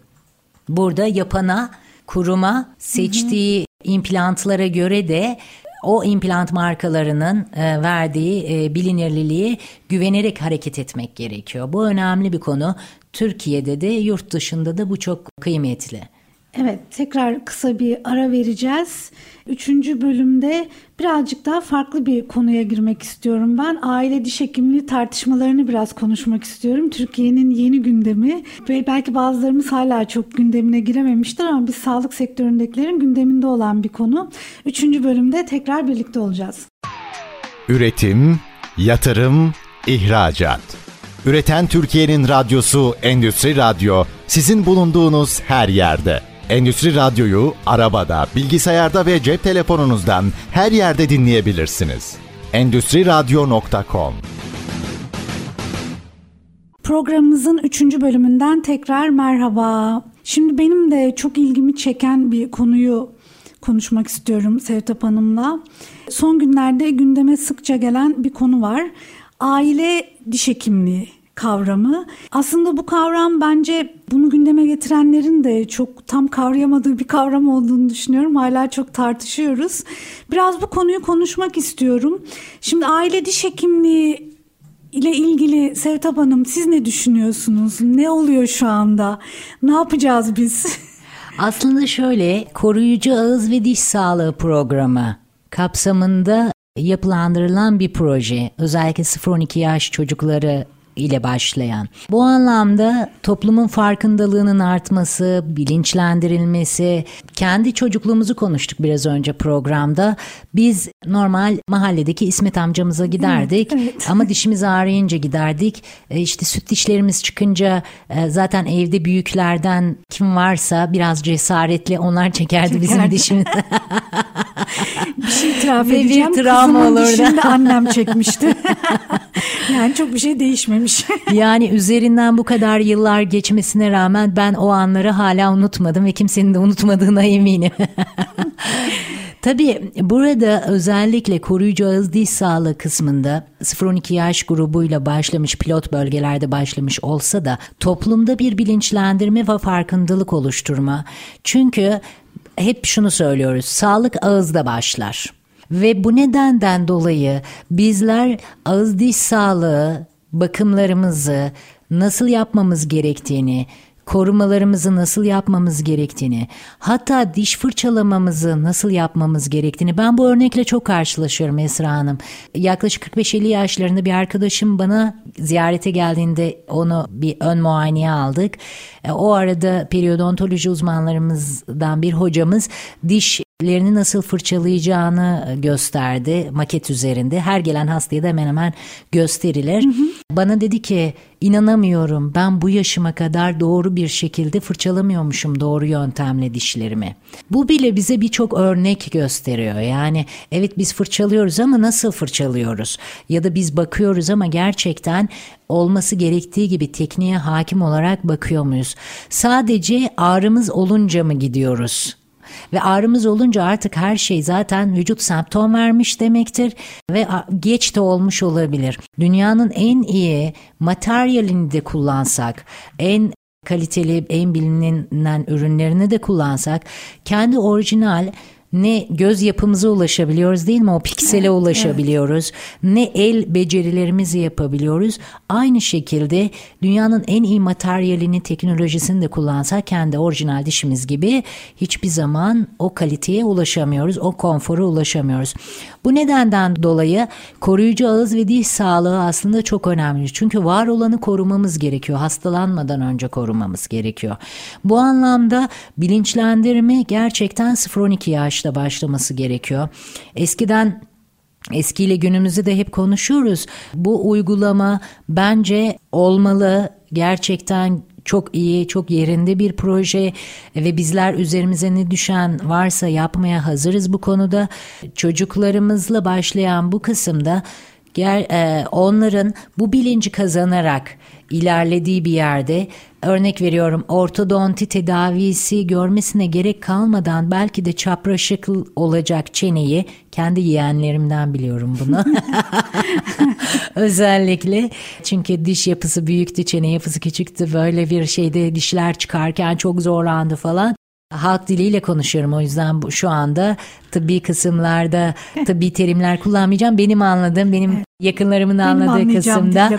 S4: Burada yapana, kuruma seçtiği hı hı. implantlara göre de o implant markalarının e, verdiği e, bilinirliliği güvenerek hareket etmek gerekiyor. Bu önemli bir konu. Türkiye'de de yurt dışında da bu çok kıymetli.
S3: Evet, tekrar kısa bir ara vereceğiz. Üçüncü bölümde birazcık daha farklı bir konuya girmek istiyorum ben. Aile diş hekimliği tartışmalarını biraz konuşmak istiyorum. Türkiye'nin yeni gündemi ve belki bazılarımız hala çok gündemine girememiştir ama biz sağlık sektöründekilerin gündeminde olan bir konu. Üçüncü bölümde tekrar birlikte olacağız.
S1: Üretim, yatırım, ihracat. Üreten Türkiye'nin radyosu Endüstri Radyo sizin bulunduğunuz her yerde. Endüstri Radyo'yu arabada, bilgisayarda ve cep telefonunuzdan her yerde dinleyebilirsiniz. Endüstri Radyo.com
S3: Programımızın üçüncü bölümünden tekrar merhaba. Şimdi benim de çok ilgimi çeken bir konuyu konuşmak istiyorum Sevtap Hanım'la. Son günlerde gündeme sıkça gelen bir konu var. Aile diş hekimliği kavramı. Aslında bu kavram bence bunu gündeme getirenlerin de çok tam kavrayamadığı bir kavram olduğunu düşünüyorum. Hala çok tartışıyoruz. Biraz bu konuyu konuşmak istiyorum. Şimdi aile diş hekimliği ile ilgili Sevtap Hanım siz ne düşünüyorsunuz? Ne oluyor şu anda? Ne yapacağız biz?
S4: Aslında şöyle koruyucu ağız ve diş sağlığı programı kapsamında yapılandırılan bir proje. Özellikle 0-12 yaş çocukları ile başlayan. Bu anlamda toplumun farkındalığının artması, bilinçlendirilmesi, kendi çocukluğumuzu konuştuk biraz önce programda. Biz normal mahalledeki İsmet amcamıza giderdik evet, evet. ama dişimiz ağrıyınca giderdik. E işte süt dişlerimiz çıkınca e, zaten evde büyüklerden kim varsa biraz cesaretli onlar çekerdi, çekerdi. bizim dişimizi.
S3: bir şey itiraf Ve edeceğim. Bir travma Kızımın dişini annem çekmişti. yani çok bir şey değişmemiş.
S4: yani üzerinden bu kadar yıllar geçmesine rağmen ben o anları hala unutmadım ve kimsenin de unutmadığına eminim. Tabii burada özellikle koruyucu ağız diş sağlığı kısmında 0-12 yaş grubuyla başlamış pilot bölgelerde başlamış olsa da toplumda bir bilinçlendirme ve farkındalık oluşturma. Çünkü hep şunu söylüyoruz sağlık ağızda başlar. Ve bu nedenden dolayı bizler ağız diş sağlığı bakımlarımızı nasıl yapmamız gerektiğini, korumalarımızı nasıl yapmamız gerektiğini, hatta diş fırçalamamızı nasıl yapmamız gerektiğini ben bu örnekle çok karşılaşıyorum Esra Hanım. Yaklaşık 45-50 yaşlarında bir arkadaşım bana ziyarete geldiğinde onu bir ön muayeneye aldık. E, o arada periodontoloji uzmanlarımızdan bir hocamız diş lerini nasıl fırçalayacağını gösterdi maket üzerinde. Her gelen hastaya da hemen hemen gösterilir. Hı hı. Bana dedi ki inanamıyorum ben bu yaşıma kadar doğru bir şekilde fırçalamıyormuşum doğru yöntemle dişlerimi. Bu bile bize birçok örnek gösteriyor. Yani evet biz fırçalıyoruz ama nasıl fırçalıyoruz? Ya da biz bakıyoruz ama gerçekten olması gerektiği gibi tekniğe hakim olarak bakıyor muyuz? Sadece ağrımız olunca mı gidiyoruz? Ve ağrımız olunca artık her şey zaten vücut semptom vermiş demektir ve geç de olmuş olabilir. Dünyanın en iyi materyalini de kullansak, en kaliteli, en bilinen ürünlerini de kullansak kendi orijinal ne göz yapımıza ulaşabiliyoruz değil mi? O piksele evet, ulaşabiliyoruz. Evet. Ne el becerilerimizi yapabiliyoruz. Aynı şekilde dünyanın en iyi materyalini, teknolojisini de kullansak kendi orijinal dişimiz gibi hiçbir zaman o kaliteye ulaşamıyoruz. O konfora ulaşamıyoruz. Bu nedenden dolayı koruyucu ağız ve diş sağlığı aslında çok önemli. Çünkü var olanı korumamız gerekiyor. Hastalanmadan önce korumamız gerekiyor. Bu anlamda bilinçlendirme gerçekten 0-12 yaşta başlaması gerekiyor. Eskiden Eskiyle günümüzü de hep konuşuyoruz. Bu uygulama bence olmalı. Gerçekten çok iyi, çok yerinde bir proje ve bizler üzerimize ne düşen varsa yapmaya hazırız bu konuda. Çocuklarımızla başlayan bu kısımda Ger, e, onların bu bilinci kazanarak ilerlediği bir yerde örnek veriyorum ortodonti tedavisi görmesine gerek kalmadan belki de çapraşık olacak çeneyi kendi yeğenlerimden biliyorum bunu. Özellikle çünkü diş yapısı büyüktü çene yapısı küçüktü böyle bir şeyde dişler çıkarken çok zorlandı falan. Halk diliyle konuşuyorum. O yüzden bu, şu anda tıbbi kısımlarda tıbbi terimler kullanmayacağım. Benim anladığım, benim yakınlarımın benim anladığı kısımda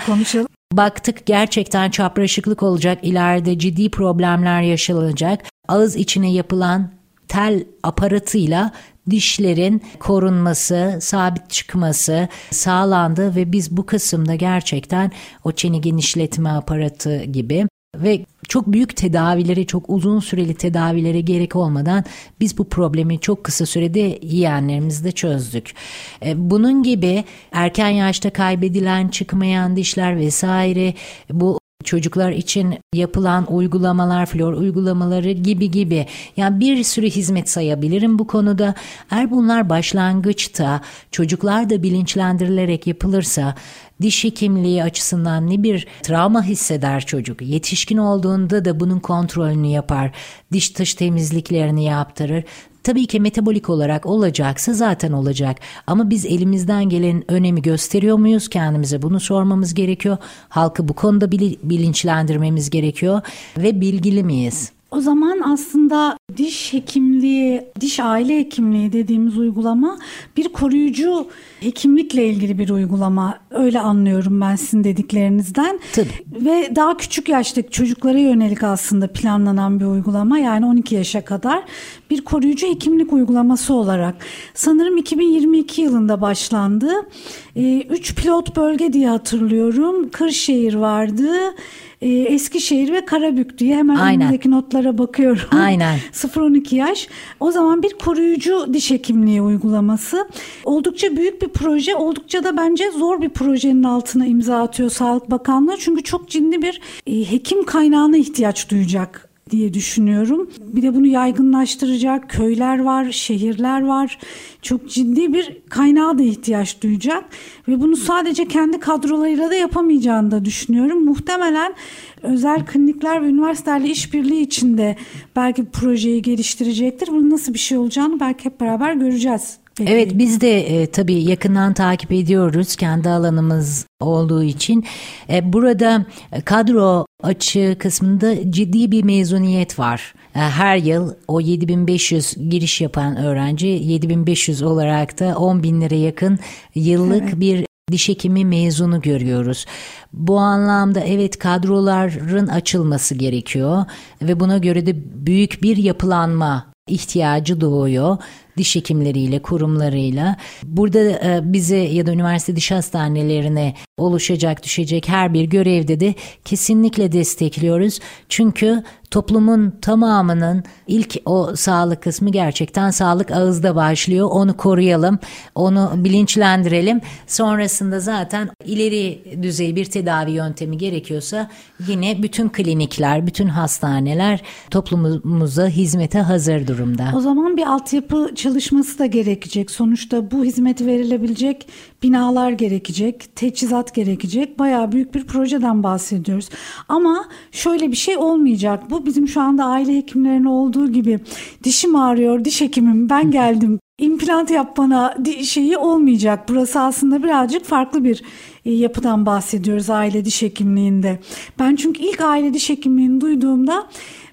S4: baktık gerçekten çapraşıklık olacak, ileride ciddi problemler yaşanacak. Ağız içine yapılan tel aparatıyla dişlerin korunması, sabit çıkması sağlandı ve biz bu kısımda gerçekten o çene genişletme aparatı gibi ve çok büyük tedavilere, çok uzun süreli tedavilere gerek olmadan biz bu problemi çok kısa sürede yeğenlerimizde çözdük. E, bunun gibi erken yaşta kaybedilen, çıkmayan dişler vesaire bu çocuklar için yapılan uygulamalar, flor uygulamaları gibi gibi. Yani bir sürü hizmet sayabilirim bu konuda. Eğer bunlar başlangıçta çocuklar da bilinçlendirilerek yapılırsa diş hekimliği açısından ne bir travma hisseder çocuk. Yetişkin olduğunda da bunun kontrolünü yapar. Diş dış temizliklerini yaptırır. Tabii ki metabolik olarak olacaksa zaten olacak. Ama biz elimizden gelen önemi gösteriyor muyuz kendimize? Bunu sormamız gerekiyor. Halkı bu konuda bilinçlendirmemiz gerekiyor ve bilgili miyiz?
S3: O zaman aslında diş hekimliği, diş aile hekimliği dediğimiz uygulama bir koruyucu hekimlikle ilgili bir uygulama. Öyle anlıyorum ben sizin dediklerinizden.
S4: Tabii.
S3: Ve daha küçük yaştaki çocuklara yönelik aslında planlanan bir uygulama. Yani 12 yaşa kadar bir koruyucu hekimlik uygulaması olarak. Sanırım 2022 yılında başlandı. 3 ee, pilot bölge diye hatırlıyorum. Kırşehir vardı e, Eskişehir ve Karabük diye hemen Aynen. önümdeki notlara bakıyorum.
S4: Aynen.
S3: 0-12 yaş. O zaman bir koruyucu diş hekimliği uygulaması. Oldukça büyük bir proje. Oldukça da bence zor bir projenin altına imza atıyor Sağlık Bakanlığı. Çünkü çok ciddi bir e, hekim kaynağına ihtiyaç duyacak diye düşünüyorum. Bir de bunu yaygınlaştıracak köyler var, şehirler var. Çok ciddi bir kaynağa da ihtiyaç duyacak ve bunu sadece kendi kadrolarıyla da yapamayacağını da düşünüyorum. Muhtemelen özel klinikler ve üniversitelerle işbirliği içinde belki projeyi geliştirecektir. Bunun nasıl bir şey olacağını belki hep beraber göreceğiz.
S4: Evet biz de e, tabii yakından takip ediyoruz kendi alanımız olduğu için. E, burada kadro açığı kısmında ciddi bir mezuniyet var. E, her yıl o 7500 giriş yapan öğrenci 7500 olarak da 10 bin lira yakın yıllık evet. bir diş hekimi mezunu görüyoruz. Bu anlamda evet kadroların açılması gerekiyor ve buna göre de büyük bir yapılanma ihtiyacı doğuyor diş hekimleriyle, kurumlarıyla. Burada e, bize ya da üniversite diş hastanelerine oluşacak, düşecek her bir görevde de kesinlikle destekliyoruz. Çünkü toplumun tamamının ilk o sağlık kısmı gerçekten sağlık ağızda başlıyor. Onu koruyalım, onu bilinçlendirelim. Sonrasında zaten ileri düzey bir tedavi yöntemi gerekiyorsa yine bütün klinikler, bütün hastaneler toplumumuza hizmete hazır durumda.
S3: O zaman bir altyapı çalışması da gerekecek. Sonuçta bu hizmeti verilebilecek binalar gerekecek, teçhizat gerekecek. Bayağı büyük bir projeden bahsediyoruz. Ama şöyle bir şey olmayacak. Bu bizim şu anda aile hekimlerinin olduğu gibi dişim ağrıyor, diş hekimim ben geldim implant yap bana şeyi olmayacak. Burası aslında birazcık farklı bir e, yapıdan bahsediyoruz aile diş hekimliğinde. Ben çünkü ilk aile diş hekimliğini duyduğumda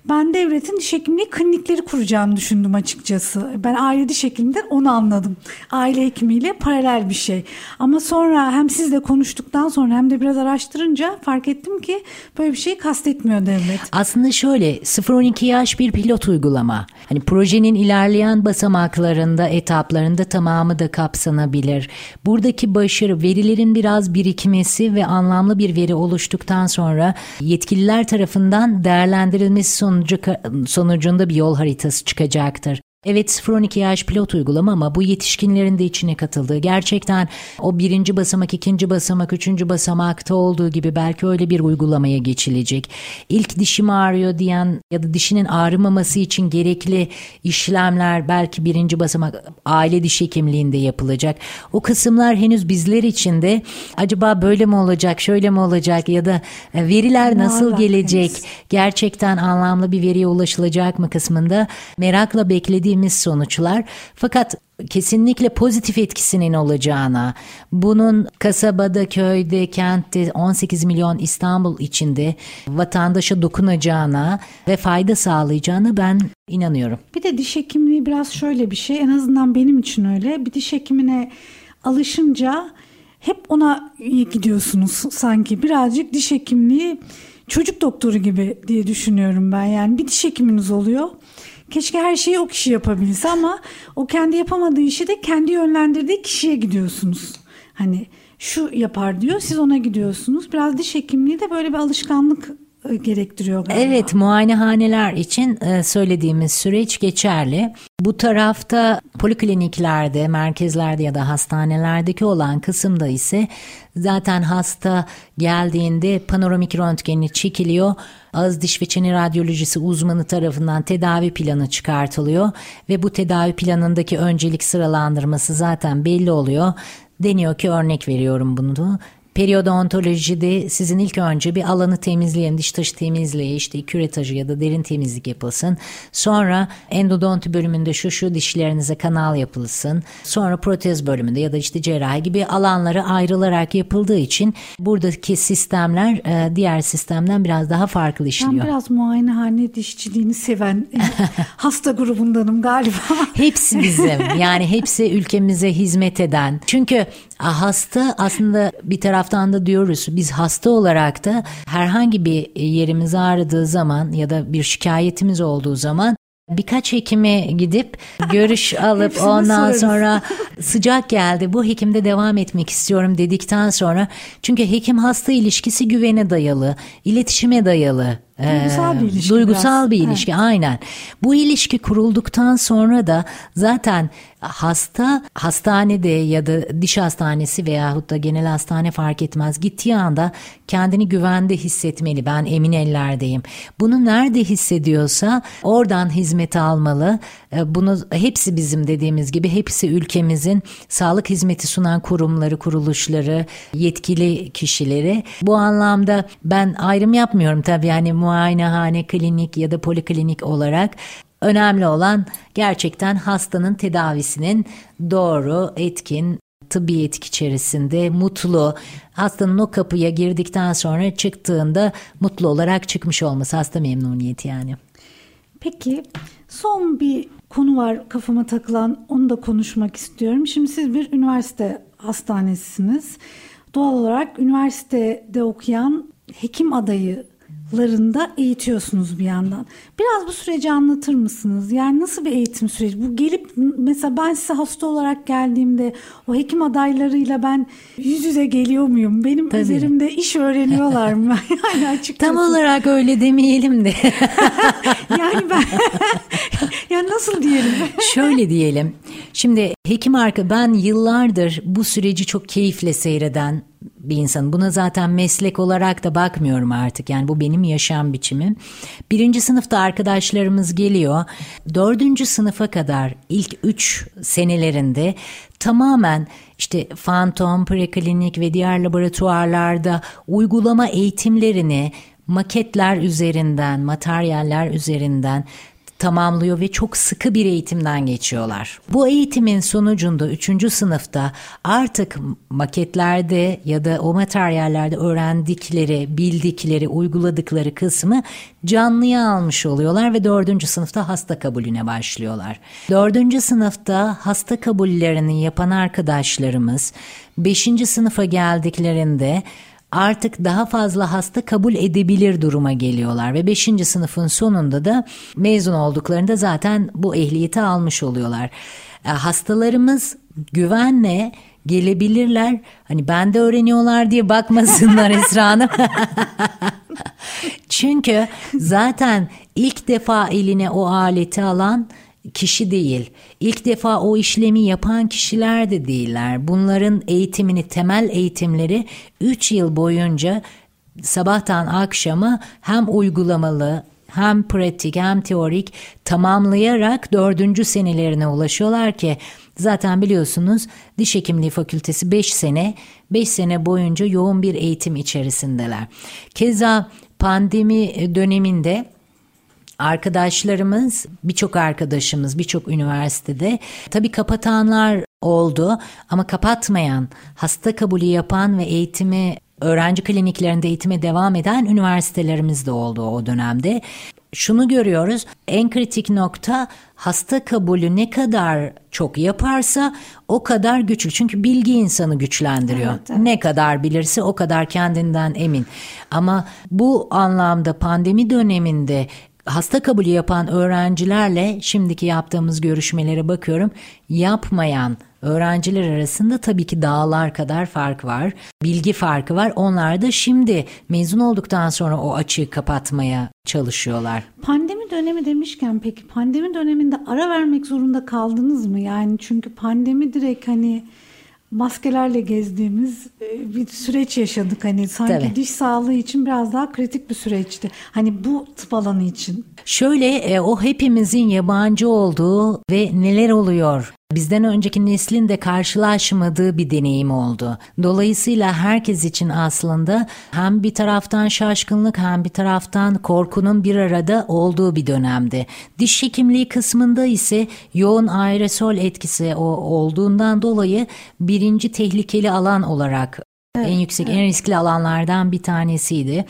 S3: ben devletin diş hekimliği klinikleri kuracağını düşündüm açıkçası. Ben aile diş hekiminden onu anladım. Aile hekimiyle paralel bir şey. Ama sonra hem sizle konuştuktan sonra hem de biraz araştırınca fark ettim ki böyle bir şey kastetmiyor devlet.
S4: Aslında şöyle 0-12 yaş bir pilot uygulama. Hani projenin ilerleyen basamaklarında, etaplarında tamamı da kapsanabilir. Buradaki başarı verilerin biraz birikmesi ve anlamlı bir veri oluştuktan sonra yetkililer tarafından değerlendirilmesi sonucu sonucunda bir yol haritası çıkacaktır. Evet 0-12 yaş pilot uygulama ama bu yetişkinlerin de içine katıldığı gerçekten o birinci basamak, ikinci basamak, üçüncü basamakta olduğu gibi belki öyle bir uygulamaya geçilecek. İlk dişim ağrıyor diyen ya da dişinin ağrımaması için gerekli işlemler belki birinci basamak aile diş hekimliğinde yapılacak. O kısımlar henüz bizler için de acaba böyle mi olacak, şöyle mi olacak ya da e, veriler nasıl gelecek, gerçekten anlamlı bir veriye ulaşılacak mı kısmında merakla beklediğim beklediğimiz sonuçlar. Fakat kesinlikle pozitif etkisinin olacağına, bunun kasabada, köyde, kentte 18 milyon İstanbul içinde vatandaşa dokunacağına ve fayda sağlayacağını ben inanıyorum.
S3: Bir de diş hekimliği biraz şöyle bir şey. En azından benim için öyle. Bir diş hekimine alışınca hep ona gidiyorsunuz sanki. Birazcık diş hekimliği çocuk doktoru gibi diye düşünüyorum ben. Yani bir diş hekiminiz oluyor. Keşke her şeyi o kişi yapabilse ama o kendi yapamadığı işi de kendi yönlendirdiği kişiye gidiyorsunuz. Hani şu yapar diyor siz ona gidiyorsunuz. Biraz diş hekimliği de böyle bir alışkanlık gerektiriyor galiba.
S4: Evet muayenehaneler için e, söylediğimiz süreç geçerli. Bu tarafta polikliniklerde, merkezlerde ya da hastanelerdeki olan kısımda ise zaten hasta geldiğinde panoramik röntgeni çekiliyor. Ağız diş ve çene radyolojisi uzmanı tarafından tedavi planı çıkartılıyor ve bu tedavi planındaki öncelik sıralandırması zaten belli oluyor. Deniyor ki örnek veriyorum bunu Periyodontolojide sizin ilk önce bir alanı temizleyelim, diş taşı temizliği, işte küretajı ya da derin temizlik yapılsın. Sonra endodonti bölümünde şu şu dişlerinize kanal yapılsın. Sonra protez bölümünde ya da işte cerrahi gibi alanları ayrılarak yapıldığı için buradaki sistemler e, diğer sistemden biraz daha farklı işliyor.
S3: Ben biraz muayenehane dişçiliğini seven hasta grubundanım galiba.
S4: Hepsi bizim yani hepsi ülkemize hizmet eden. Çünkü hasta aslında bir taraftan da diyoruz biz hasta olarak da herhangi bir yerimiz ağrıdığı zaman ya da bir şikayetimiz olduğu zaman Birkaç hekime gidip görüş alıp ondan sonra sıcak geldi bu hekimde devam etmek istiyorum dedikten sonra çünkü hekim hasta ilişkisi güvene dayalı, iletişime dayalı.
S3: Duygusal bir ilişki.
S4: Duygusal
S3: biraz.
S4: bir ilişki evet. aynen. Bu ilişki kurulduktan sonra da zaten hasta hastanede ya da diş hastanesi veyahut da genel hastane fark etmez gittiği anda kendini güvende hissetmeli. Ben emin ellerdeyim. Bunu nerede hissediyorsa oradan hizmet almalı. E, bunu hepsi bizim dediğimiz gibi hepsi ülkemizin sağlık hizmeti sunan kurumları, kuruluşları, yetkili kişileri. Bu anlamda ben ayrım yapmıyorum tabii yani muayenehane, klinik ya da poliklinik olarak önemli olan gerçekten hastanın tedavisinin doğru, etkin, tıbbi etik içerisinde mutlu, hastanın o kapıya girdikten sonra çıktığında mutlu olarak çıkmış olması hasta memnuniyeti yani.
S3: Peki son bir konu var kafama takılan onu da konuşmak istiyorum. Şimdi siz bir üniversite hastanesisiniz. Doğal olarak üniversitede okuyan hekim adayı larında eğitiyorsunuz bir yandan. Biraz bu süreci anlatır mısınız? Yani nasıl bir eğitim süreci? Bu gelip mesela ben size hasta olarak geldiğimde o hekim adaylarıyla ben yüz yüze geliyor muyum? Benim Tabii. üzerimde iş öğreniyorlar mı?
S4: yani açıkçası. Tam olarak öyle demeyelim de.
S3: yani ben ya nasıl diyelim?
S4: Şöyle diyelim. Şimdi hekim arka ben yıllardır bu süreci çok keyifle seyreden bir insan. Buna zaten meslek olarak da bakmıyorum artık. Yani bu benim yaşam biçimim. Birinci sınıfta arkadaşlarımız geliyor. Dördüncü sınıfa kadar ilk üç senelerinde tamamen işte fantom, preklinik ve diğer laboratuvarlarda uygulama eğitimlerini maketler üzerinden, materyaller üzerinden tamamlıyor ve çok sıkı bir eğitimden geçiyorlar. Bu eğitimin sonucunda 3. sınıfta artık maketlerde ya da o materyallerde öğrendikleri, bildikleri, uyguladıkları kısmı canlıya almış oluyorlar ve 4. sınıfta hasta kabulüne başlıyorlar. 4. sınıfta hasta kabullerini yapan arkadaşlarımız 5. sınıfa geldiklerinde artık daha fazla hasta kabul edebilir duruma geliyorlar ve 5. sınıfın sonunda da mezun olduklarında zaten bu ehliyeti almış oluyorlar. E, hastalarımız güvenle gelebilirler. Hani ben de öğreniyorlar diye bakmasınlar Esra Hanım. Çünkü zaten ilk defa eline o aleti alan kişi değil. İlk defa o işlemi yapan kişiler de değiller. Bunların eğitimini, temel eğitimleri 3 yıl boyunca sabahtan akşama hem uygulamalı hem pratik hem teorik tamamlayarak dördüncü senelerine ulaşıyorlar ki zaten biliyorsunuz diş hekimliği fakültesi 5 sene 5 sene boyunca yoğun bir eğitim içerisindeler. Keza pandemi döneminde arkadaşlarımız, birçok arkadaşımız, birçok üniversitede tabii kapatanlar oldu ama kapatmayan, hasta kabulü yapan ve eğitimi öğrenci kliniklerinde eğitime devam eden üniversitelerimiz de oldu o dönemde. Şunu görüyoruz en kritik nokta hasta kabulü ne kadar çok yaparsa o kadar güçlü. Çünkü bilgi insanı güçlendiriyor. Evet, evet. Ne kadar bilirse o kadar kendinden emin. Ama bu anlamda pandemi döneminde hasta kabulü yapan öğrencilerle şimdiki yaptığımız görüşmelere bakıyorum. Yapmayan öğrenciler arasında tabii ki dağlar kadar fark var. Bilgi farkı var. Onlar da şimdi mezun olduktan sonra o açığı kapatmaya çalışıyorlar.
S3: Pandemi dönemi demişken peki pandemi döneminde ara vermek zorunda kaldınız mı? Yani çünkü pandemi direkt hani maskelerle gezdiğimiz e, bir süreç yaşadık. Hani sanki Tabii. diş sağlığı için biraz daha kritik bir süreçti. Hani bu tıp alanı için.
S4: Şöyle e, o hepimizin yabancı olduğu ve neler oluyor bizden önceki neslin de karşılaşmadığı bir deneyim oldu. Dolayısıyla herkes için aslında hem bir taraftan şaşkınlık hem bir taraftan korkunun bir arada olduğu bir dönemdi. Diş hekimliği kısmında ise yoğun aerosol etkisi olduğundan dolayı birinci tehlikeli alan olarak Evet, en yüksek, evet. en riskli alanlardan bir tanesiydi.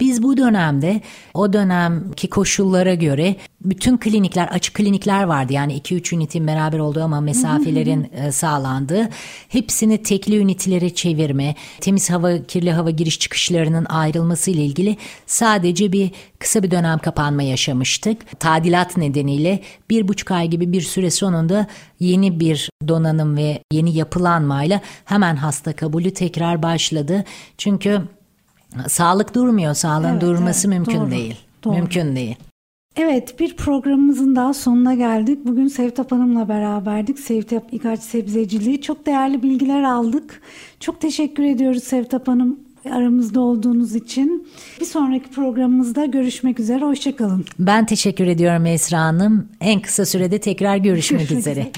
S4: Biz bu dönemde o dönemki koşullara göre bütün klinikler, açık klinikler vardı. Yani 2-3 ünitin beraber olduğu ama mesafelerin e, sağlandığı. Hepsini tekli ünitlere çevirme, temiz hava, kirli hava giriş çıkışlarının ayrılması ile ilgili sadece bir kısa bir dönem kapanma yaşamıştık. Tadilat nedeniyle bir buçuk ay gibi bir süre sonunda yeni bir donanım ve yeni yapılanmayla hemen hasta kabulü tekrar başladı. Çünkü sağlık durmuyor, sağlığın evet, durması evet, mümkün doğru, değil. Doğru. Mümkün değil.
S3: Evet bir programımızın daha sonuna geldik. Bugün Sevtap Hanım'la beraberdik. Sevtap İgaç Sebzeciliği. Çok değerli bilgiler aldık. Çok teşekkür ediyoruz Sevtap Hanım aramızda olduğunuz için. Bir sonraki programımızda görüşmek üzere. Hoşçakalın.
S4: Ben teşekkür ediyorum Esra Hanım. En kısa sürede tekrar görüşmek, görüşmek üzere. üzere.